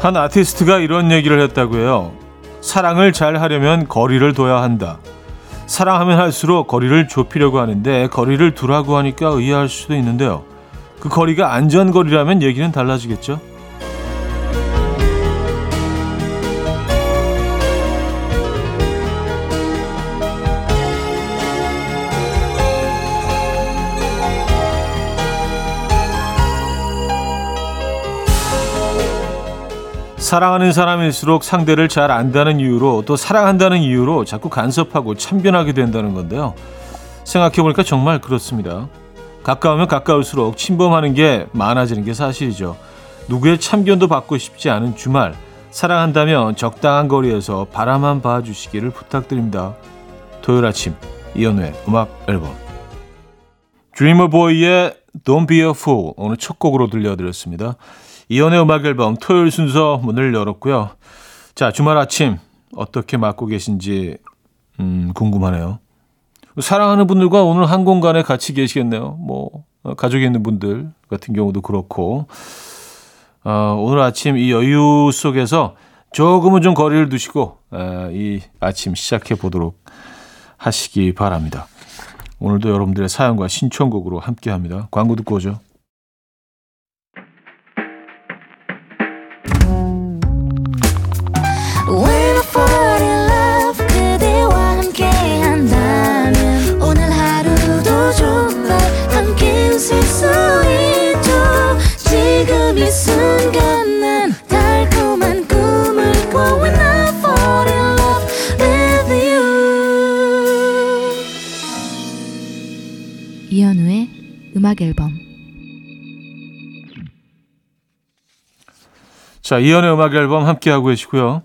한 아티스트가 이런 얘기를 했다고 해요. 사랑을 잘 하려면 거리를 둬야 한다. 사랑하면 할수록 거리를 좁히려고 하는데 거리를 두라고 하니까 의아할 수도 있는데요. 그 거리가 안전거리라면 얘기는 달라지겠죠. 사랑하는 사람일수록 상대를 잘 안다는 이유로 또 사랑한다는 이유로 자꾸 간섭하고 참견하게 된다는 건데요. 생각해보니까 정말 그렇습니다. 가까우면 가까울수록 침범하는 게 많아지는 게 사실이죠. 누구의 참견도 받고 싶지 않은 주말 사랑한다면 적당한 거리에서 바라만 봐주시기를 부탁드립니다. 토요일 아침 이연우의 음악 앨범 드리머보이의 Don't Be a Fool 오늘 첫 곡으로 들려드렸습니다. 이연의 음악 앨범 토요일 순서 문을 열었고요. 자, 주말 아침 어떻게 맞고 계신지 음, 궁금하네요. 사랑하는 분들과 오늘 한 공간에 같이 계시겠네요. 뭐 어, 가족에 있는 분들 같은 경우도 그렇고 어, 오늘 아침 이 여유 속에서 조금은 좀 거리를 두시고 에, 이 아침 시작해 보도록 하시기 바랍니다. 오늘도 여러분들의 사연과 신청곡으로 함께합니다. 광고 듣고 오죠. 자, 이연의 음악 앨범 함께하고 계시고요.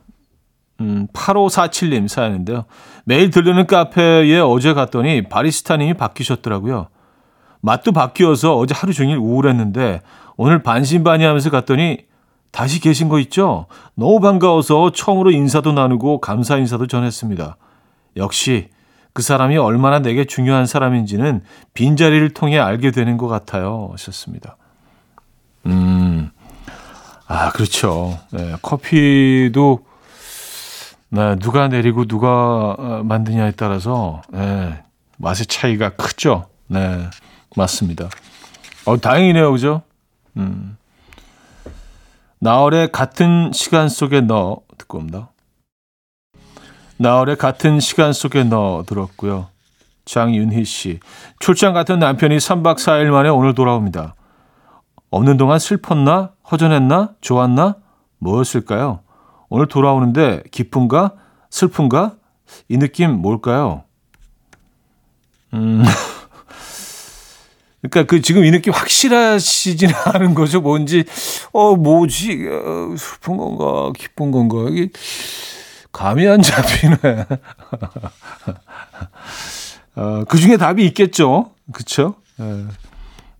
음, 8547님 사연인데요. 매일 들르는 카페에 어제 갔더니 바리스타님이 바뀌셨더라고요. 맛도 바뀌어서 어제 하루 종일 우울했는데 오늘 반신반의하면서 갔더니 다시 계신 거 있죠? 너무 반가워서 처음으로 인사도 나누고 감사 인사도 전했습니다. 역시 그 사람이 얼마나 내게 중요한 사람인지는 빈자리를 통해 알게 되는 것 같아요. 하셨습니다. 음, 아, 그렇죠. 네, 커피도 네, 누가 내리고 누가 어, 만드냐에 따라서 네, 맛의 차이가 크죠. 네, 맞습니다. 어, 다행이네요, 그죠? 음. 나월의 같은 시간 속에 너 듣고 옵니다. 나월의 같은 시간 속에 넣어 들었고요. 장윤희 씨. 출장 같은 남편이 3박 4일 만에 오늘 돌아옵니다. 없는 동안 슬펐나? 허전했나? 좋았나? 뭐였을까요? 오늘 돌아오는데 기쁜가? 슬픈가? 이 느낌 뭘까요? 음. 그러니까 그 지금 이 느낌 확실하시지는 않은 거죠. 뭔지 어 뭐지? 어, 슬픈 건가? 기쁜 건가? 이게 감이 안 잡히네. 어, 그 중에 답이 있겠죠. 예.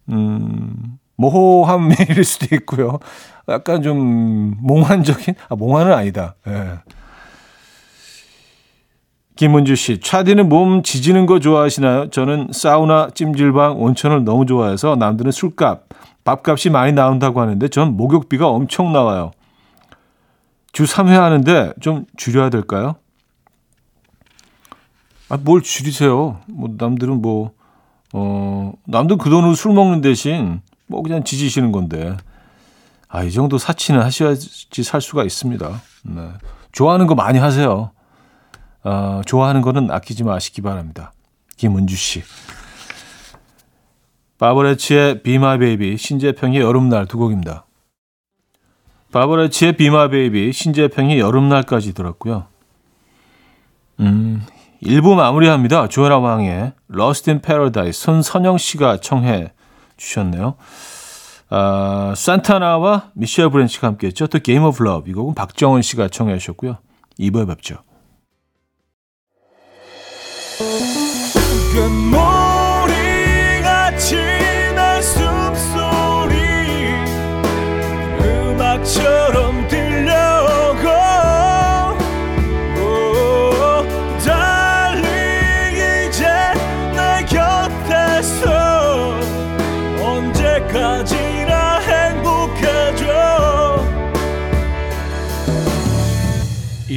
음, 모호함일 수도 있고요. 약간 좀 몽환적인, 아, 몽환은 아니다. 예. 김은주 씨, 차디는 몸 지지는 거 좋아하시나요? 저는 사우나, 찜질방, 온천을 너무 좋아해서 남들은 술값, 밥값이 많이 나온다고 하는데 전 목욕비가 엄청 나와요. 주 3회 하는데 좀 줄여야 될까요? 아, 뭘 줄이세요? 뭐, 남들은 뭐, 어, 남들 그 돈으로 술 먹는 대신 뭐 그냥 지지시는 건데. 아, 이 정도 사치는 하셔야지 살 수가 있습니다. 네. 좋아하는 거 많이 하세요. 어, 좋아하는 거는 아끼지 마시기 바랍니다. 김은주 씨. 바버레치의 My Baby, 신재평의 여름날 두 곡입니다. 바버레치의 비마 베이비, 신재평이 여름날까지 들었고요. 음, 1부 마무리합니다. 조안나 왕의 Lost in Paradise, 손선영 씨가 청해 주셨네요. 아, 산타나와 미셸 브랜치가 함께했죠. 또 Game of Love, 이 곡은 박정원 씨가 청해 주셨고요. 2부에 뵙죠.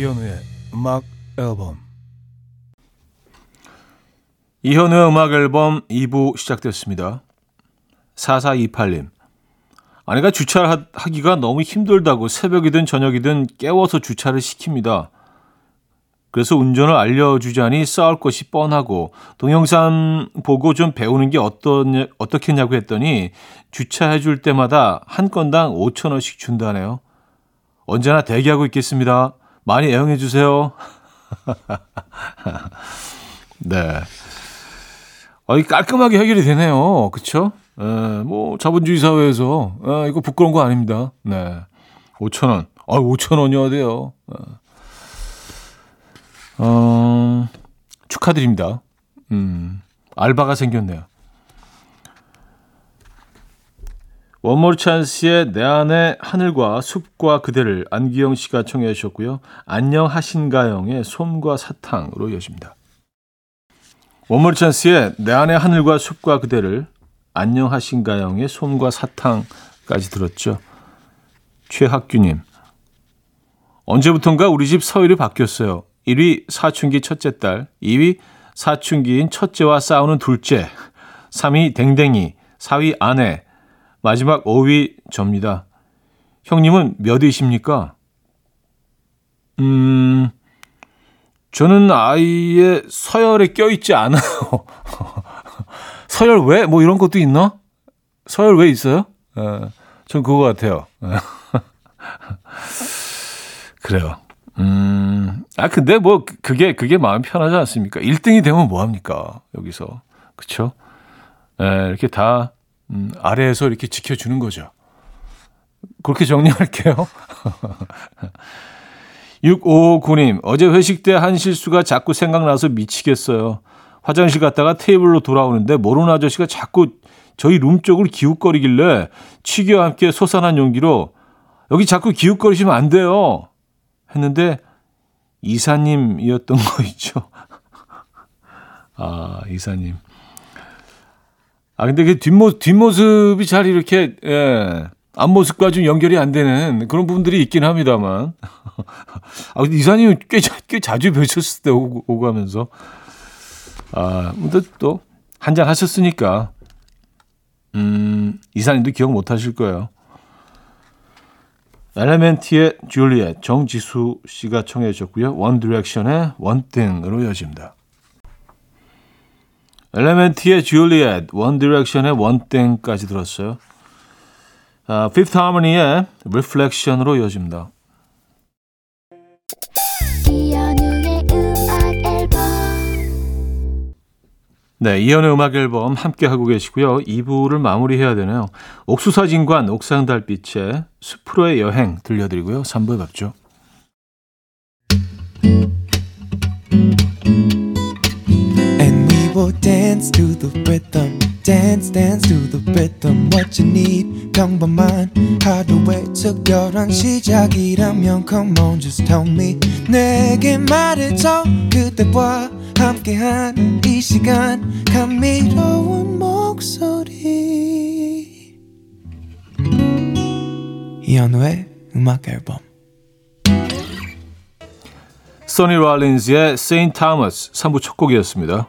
이현우의 음악 앨범 이현우의 음악 앨범 2부 시작됐습니다. 4428님. 아내가 주차를 하기가 너무 힘들다고 새벽이든 저녁이든 깨워서 주차를 시킵니다. 그래서 운전을 알려주자니 싸울 것이 뻔하고 동영상 보고 좀 배우는 게 어떠냐, 어떻겠냐고 했더니 주차해 줄 때마다 한 건당 5천 원씩 준다네요. 언제나 대기하고 있겠습니다. 많이 애용해 주세요. 네. 어, 깔끔하게 해결이 되네요. 그쵸? 에, 예, 뭐, 자본주의 사회에서, 에, 예, 이거 부끄러운 거 아닙니다. 네. 5천원. 아, 5천원이어야 돼요. 에. 예. 어, 축하드립니다. 음, 알바가 생겼네요. 원몰 찬스의 내 안의 하늘과 숲과 그대를 안기영 씨가 청해 주셨고요. 안녕 하신가영의 솜과 사탕으로 이어집니다. 원몰 찬스의 내 안의 하늘과 숲과 그대를 안녕 하신가영의 솜과 사탕까지 들었죠. 최학규님. 언제부턴가 우리 집 서열이 바뀌었어요. 1위 사춘기 첫째 딸, 2위 사춘기인 첫째와 싸우는 둘째, 3위 댕댕이, 4위 아내, 마지막 5위 접니다. 형님은 몇 위십니까? 음, 저는 아이의 서열에 껴있지 않아요. 서열 왜? 뭐 이런 것도 있나? 서열 왜 있어요? 에, 예, 전 그거 같아요. 예. 그래요. 음, 아, 근데 뭐, 그게, 그게 마음 편하지 않습니까? 1등이 되면 뭐합니까? 여기서. 그쵸? 에, 예, 이렇게 다 음, 아래에서 이렇게 지켜주는 거죠. 그렇게 정리할게요. 6559님, 어제 회식 때 한 실수가 자꾸 생각나서 미치겠어요. 화장실 갔다가 테이블로 돌아오는데 모르는 아저씨가 자꾸 저희 룸 쪽을 기웃거리길래 취기와 함께 솟아난 용기로 여기 자꾸 기웃거리시면 안 돼요. 했는데 이사님이었던 거 있죠. 아, 이사님. 아, 근데 그 뒷모, 뒷모습이 잘 이렇게, 예, 앞모습과 좀 연결이 안 되는 그런 부분들이 있긴 합니다만. 아, 근데 이사님 꽤, 꽤 자주 뵈셨을 때 오고, 오고 하면서. 아, 근데 또, 한 잔 하셨으니까, 음, 이사님도 기억 못 하실 거예요. LMNT의 Juliet, 정지수 씨가 청해 주셨고요. 원 디렉션의 One Thing으로 이어집니다. LMNT의 Juliet, 원 디렉션의 One Thing까지 들었어요. 아, 피프스 하모니의 Reflection으로 이어집니다. 네, 이현우의 음악 앨범 함께 하고 계시고요. 2부를 마무리해야 되네요. 옥수사진관 옥상 달빛의 숲으로의 여행 들려드리고요. 3부에 뵙죠. Will dance to the rhythm dance dance to the rhythm what you need 평범한 하루의 특별한 시작이라면 come on just tell me 내게 말해줘 그대와 함께한 이 시간 감미로운 목소리 이현우의 음악 앨범 써니 롤린즈의 Saint Thomas 3부 첫 곡이었습니다.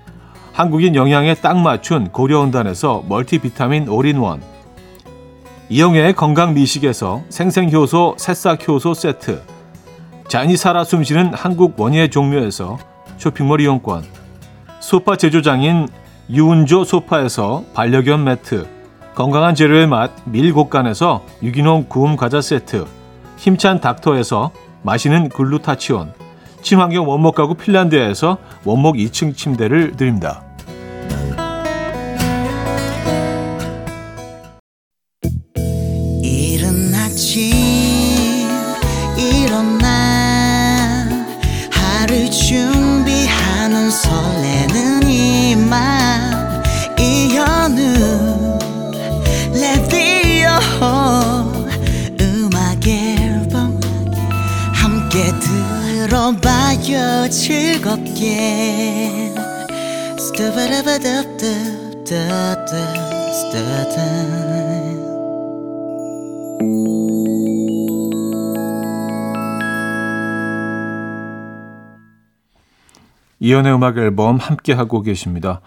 한국인 영양에 딱 맞춘 고려은단에서 멀티비타민 올인원. 이영애의 건강 미식에서 생생효소 새싹효소 세트. 자연이 살아 숨쉬는 한국 원예 종묘에서 쇼핑몰 이용권. 소파 제조장인 유운조 소파에서 반려견 매트, 건강한 재료의 맛 밀곡간에서 유기농 구움 과자 세트, 힘찬 닥터에서 마시는 글루타치온, 친환경 원목 가구 핀란드에서 원목 2층 침대를 드립니다. 즐겁게 스타바라바답답답답 스타다 이연의 음악 앨범 함께 하고 계십니다.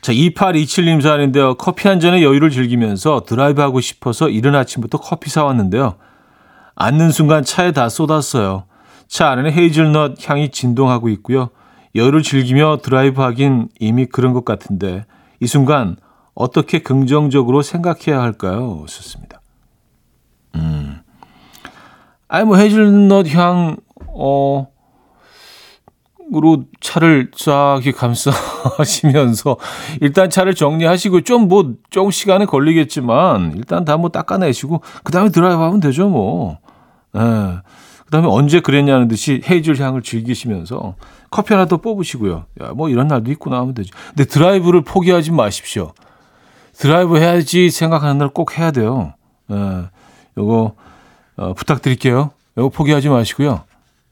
자, 2827님 사연인데요. 커피 한 잔의 여유를 즐기면서 드라이브 하고 싶어서 이른 아침부터 커피 사왔는데요. 앉는 순간 차에 다 쏟았어요. 차 안에는 헤이즐넛 향이 진동하고 있고요. 여유를 즐기며 드라이브 하긴 이미 그런 것 같은데 이 순간 어떻게 긍정적으로 생각해야 할까요? 좋습니다. 음. 아니 뭐 헤이즐넛 향 어, 으로 차를 쫙 이렇게 감싸시면서 일단 차를 정리하시고 좀 뭐 조금 시간은 걸리겠지만 일단 다 뭐 닦아내시고 그 다음에 드라이브 하면 되죠 뭐. 예. 그 다음에 언제 그랬냐는 듯이 헤이즐 향을 즐기시면서 커피 하나 더 뽑으시고요. 야, 뭐 이런 날도 있구나 하면 되죠. 근데 드라이브를 포기하지 마십시오. 드라이브 해야지 생각하는 날 꼭 해야 돼요. 예. 요거 어, 부탁드릴게요. 요거 포기하지 마시고요.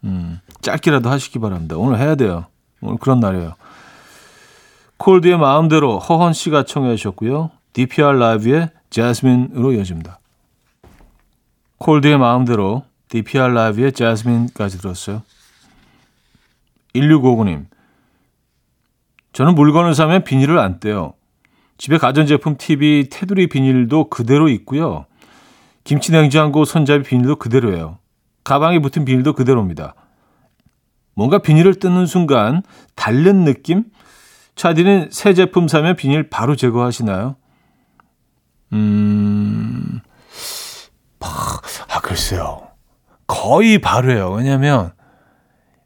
음, 짧게라도 하시기 바랍니다. 오늘 해야 돼요. 오늘 그런 날이에요. 콜드의 마음대로 허헌 씨가 청해 주셨고요. DPR 라이브의 Jasmine으로 이어집니다. 콜드의 마음대로 DPR 라이브의 제스민까지 들었어요. 1659님. 저는 물건을 사면 비닐을 안 떼요. 집에 가전제품 TV, 테두리 비닐도 그대로 있고요. 김치 냉장고 손잡이 비닐도 그대로예요. 가방에 붙은 비닐도 그대로입니다. 뭔가 비닐을 뜯는 순간 다른 느낌? 차디는 새 제품 사면 비닐 바로 제거하시나요? 음, 아, 글쎄요. 거의 바로예요. 왜냐면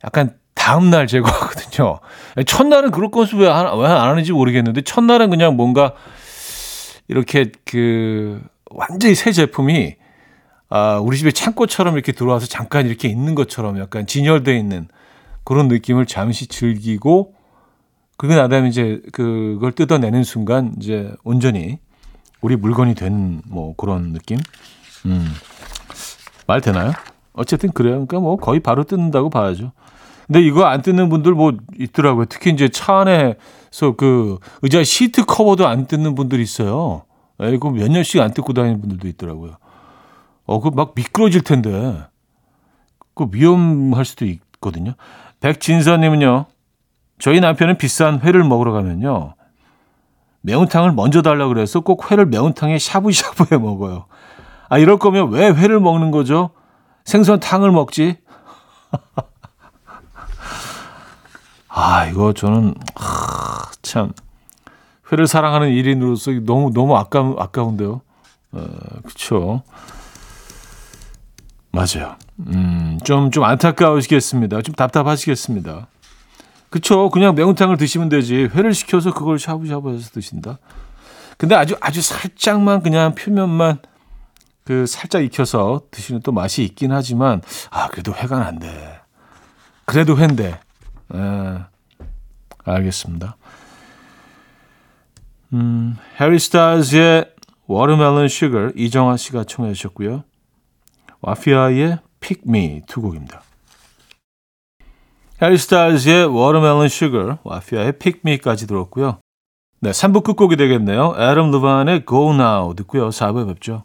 약간 다음날 제거하거든요. 첫날은 그럴 것을 왜 안 하는지 모르겠는데 첫날은 그냥 뭔가 이렇게 그 완전히 새 제품이 아, 우리 집에 창고처럼 이렇게 들어와서 잠깐 이렇게 있는 것처럼 약간 진열되어 있는 그런 느낌을 잠시 즐기고 그게 나다음에 이제 그걸 뜯어내는 순간 이제 온전히 우리 물건이 된 뭐 그런 느낌? 음. 말 되나요? 어쨌든 그래요. 그러니까 뭐 거의 바로 뜯는다고 봐야죠. 근데 이거 안 뜯는 분들 뭐 있더라고요. 특히 이제 차 안에서 그 의자 시트 커버도 안 뜯는 분들이 있어요. 예, 이거 몇 년씩 안 뜯고 다니는 분들도 있더라고요. 어, 그 막 미끄러질 텐데. 그 위험할 수도 있거든요. 백진서님은요, 저희 남편은 비싼 회를 먹으러 가면요, 매운탕을 먼저 달라 그래서 꼭 회를 매운탕에 샤브샤브해 먹어요. 아, 이럴 거면 왜 회를 먹는 거죠? 생선탕을 먹지? 아, 이거 저는, 아, 참, 회를 사랑하는 일인으로서 너무, 너무 아까, 아까운데요. 어, 그쵸. 맞아요. 음, 좀, 좀 안타까우시겠습니다. 좀 답답하시겠습니다. 그쵸. 그냥 매운탕을 드시면 되지. 회를 시켜서 그걸 샤브샤브해서 드신다. 근데 아주, 아주 살짝만 그냥 표면만 그 살짝 익혀서 드시는 또 맛이 있긴 하지만, 아, 그래도 회가 안 돼. 그래도 회인데. 에, 알겠습니다. 음, 해리 스타즈의 Watermelon Sugar 이정아 씨가 청해 주셨고요. 와피아의 Me 두 곡입니다. 해리 스타일즈의 Watermelon Sugar, 와피아의 Me까지 들었고요. 네, 3부 끝곡이 되겠네요. 애덤 리바인의 Go Now 듣고요. 4부에 뵙죠.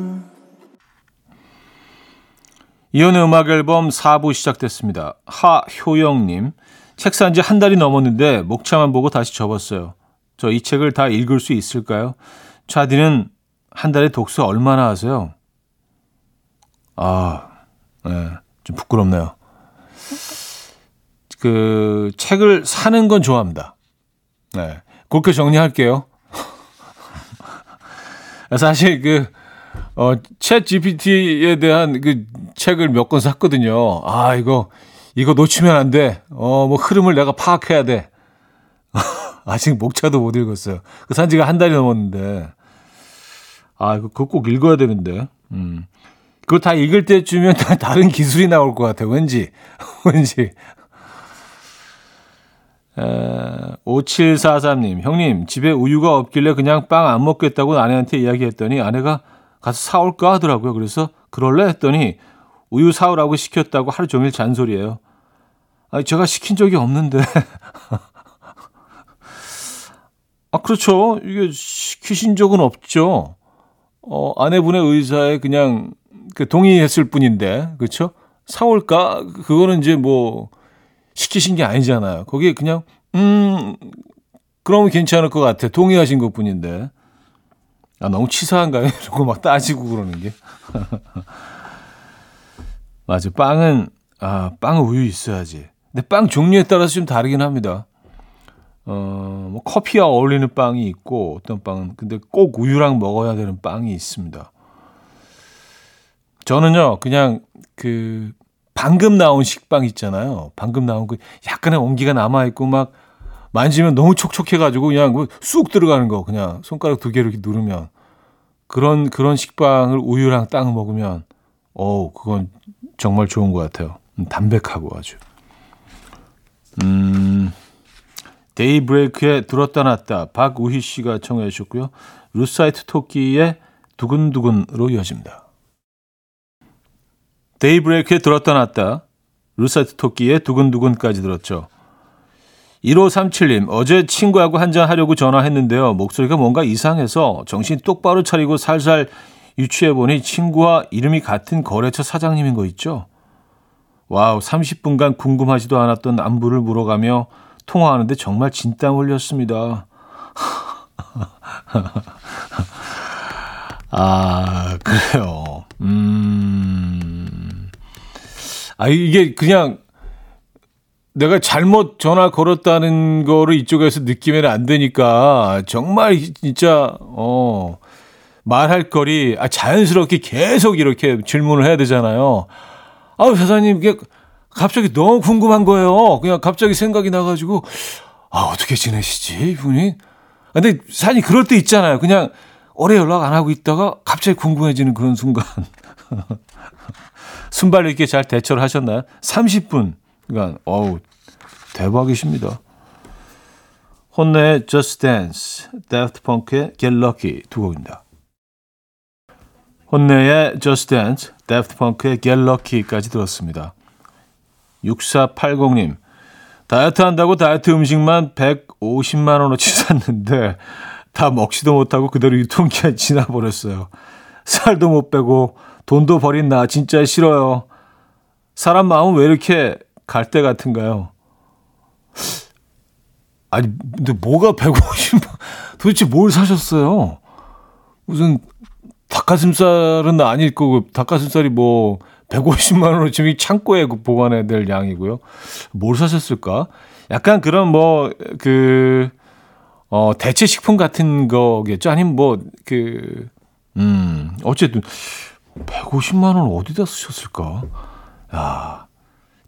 이혼의 음악 앨범 4부 시작됐습니다. 하효영님, 책 산 지 한 달이 넘었는데 목차만 보고 다시 접었어요. 저 이 책을 다 읽을 수 있을까요? 차디는 한 달에 독서 얼마나 하세요? 아, 네, 좀 부끄럽네요. 그 책을 사는 건 좋아합니다. 네, 그렇게 정리할게요. 사실 그 어, 챗 GPT에 대한 그 책을 몇 권 샀거든요. 아, 이거, 이거 놓치면 안 돼. 어, 뭐 흐름을 내가 파악해야 돼. 아직 목차도 못 읽었어요. 그 산 지가 한 달이 넘었는데. 아, 이거 그거 꼭 읽어야 되는데. 음. 그거 다 읽을 때쯤이면 다 다른 기술이 나올 것 같아요. 왠지. 왠지. 에, 5743님, 형님, 집에 우유가 없길래 그냥 빵 안 먹겠다고 아내한테 이야기했더니 아내가 가서 사올까 하더라고요. 그래서 그럴래 했더니 우유 사오라고 시켰다고 하루 종일 잔소리예요. 아니, 제가 시킨 적이 없는데. 아, 그렇죠. 이게 시키신 적은 없죠. 어, 아내분의 의사에 그냥 그 동의했을 뿐인데, 그렇죠? 사올까? 그거는 이제 뭐 시키신 게 아니잖아요. 거기에 그냥 음 그러면 괜찮을 것 같아. 동의하신 것 뿐인데. 아, 너무 치사한가요? 이러고 막 따지고 그러는 게. 맞아. 빵은, 아, 빵은 우유 있어야지. 근데 빵 종류에 따라서 좀 다르긴 합니다. 어, 뭐 커피와 어울리는 빵이 있고 어떤 빵은 근데 꼭 우유랑 먹어야 되는 빵이 있습니다. 저는요, 그냥 그 방금 나온 식빵 있잖아요. 방금 나온 그 약간의 온기가 남아 있고 막 만지면 너무 촉촉해가지고 그냥 뭐쑥 들어가는 거 그냥 손가락 두 개로 이렇게 누르면 그런 그런 식빵을 우유랑 딱 먹으면 어 그건 정말 좋은 것 같아요. 음, 담백하고 아주. 음 데이브레이크에 들었다 놨다 박우희 씨가 청해 주셨고요. 루사이트 토끼의 두근두근으로 이어집니다. 데이브레이크의 들었다 놨다 루사이트 토끼의 두근두근까지 들었죠. 1537님, 어제 친구하고 한잔 하려고 전화했는데요. 목소리가 뭔가 이상해서 정신 똑바로 차리고 살살 유추해보니 친구와 이름이 같은 거래처 사장님인 거 있죠? 와우, 30분간 궁금하지도 않았던 안부를 물어가며 통화하는데 정말 진땀 흘렸습니다. 아, 그래요. 음. 아, 이게 그냥 내가 잘못 전화 걸었다는 거를 이쪽에서 느끼면 안 되니까 정말 진짜 어 말할 거리 아 자연스럽게 계속 이렇게 질문을 해야 되잖아요. 아우 사장님 이게 갑자기 너무 궁금한 거예요. 그냥 갑자기 생각이 나가지고 아 어떻게 지내시지 이분이? 근데 사장님 그럴 때 있잖아요. 그냥 오래 연락 안 하고 있다가 갑자기 궁금해지는 그런 순간. 순발 이렇게 잘 대처를 하셨나요? 30분. 그러니까 어우 대박이십니다. 혼내의 Just Dance, Daft Punk의 Get Lucky 두 곡입니다. 혼내의 Just Dance, Daft Punk의 Get Lucky까지 들었습니다. 6480님, 다이어트 한다고 다이어트 음식만 150만 원어치 샀는데 다 먹지도 못하고 그대로 유통기한 지나버렸어요. 살도 못 빼고 돈도 버린 나 진짜 싫어요. 사람 마음은 왜 이렇게 갈대 같은가요? 아니, 근데 뭐가 150만, 도대체 뭘 사셨어요? 무슨 닭가슴살은 아닐 거고, 닭가슴살이 뭐 150만 원으로 지금 창고에 보관해야 될 양이고요. 뭘 사셨을까? 약간 그런 뭐, 그, 어, 대체 식품 같은 거겠죠? 아니면 뭐, 그, 음, 어쨌든 150만 원 어디다 쓰셨을까? 야,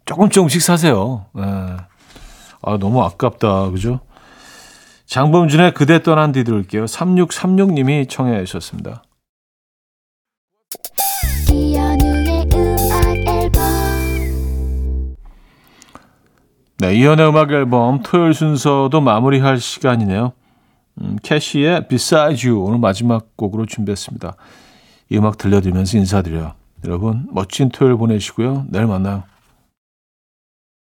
조금 조금씩 사세요. 네. 아, 너무 아깝다. 그죠? 장범준의 그대 떠난 뒤 들을게요. 3636님이 청해 주셨습니다. 네, 이현의 음악 앨범 토요일 순서도 마무리할 시간이네요. 음, 캐시의 Beside You 오늘 마지막 곡으로 준비했습니다. 이 음악 들려드리면서 인사드려요. 여러분 멋진 토요일 보내시고요. 내일 만나요.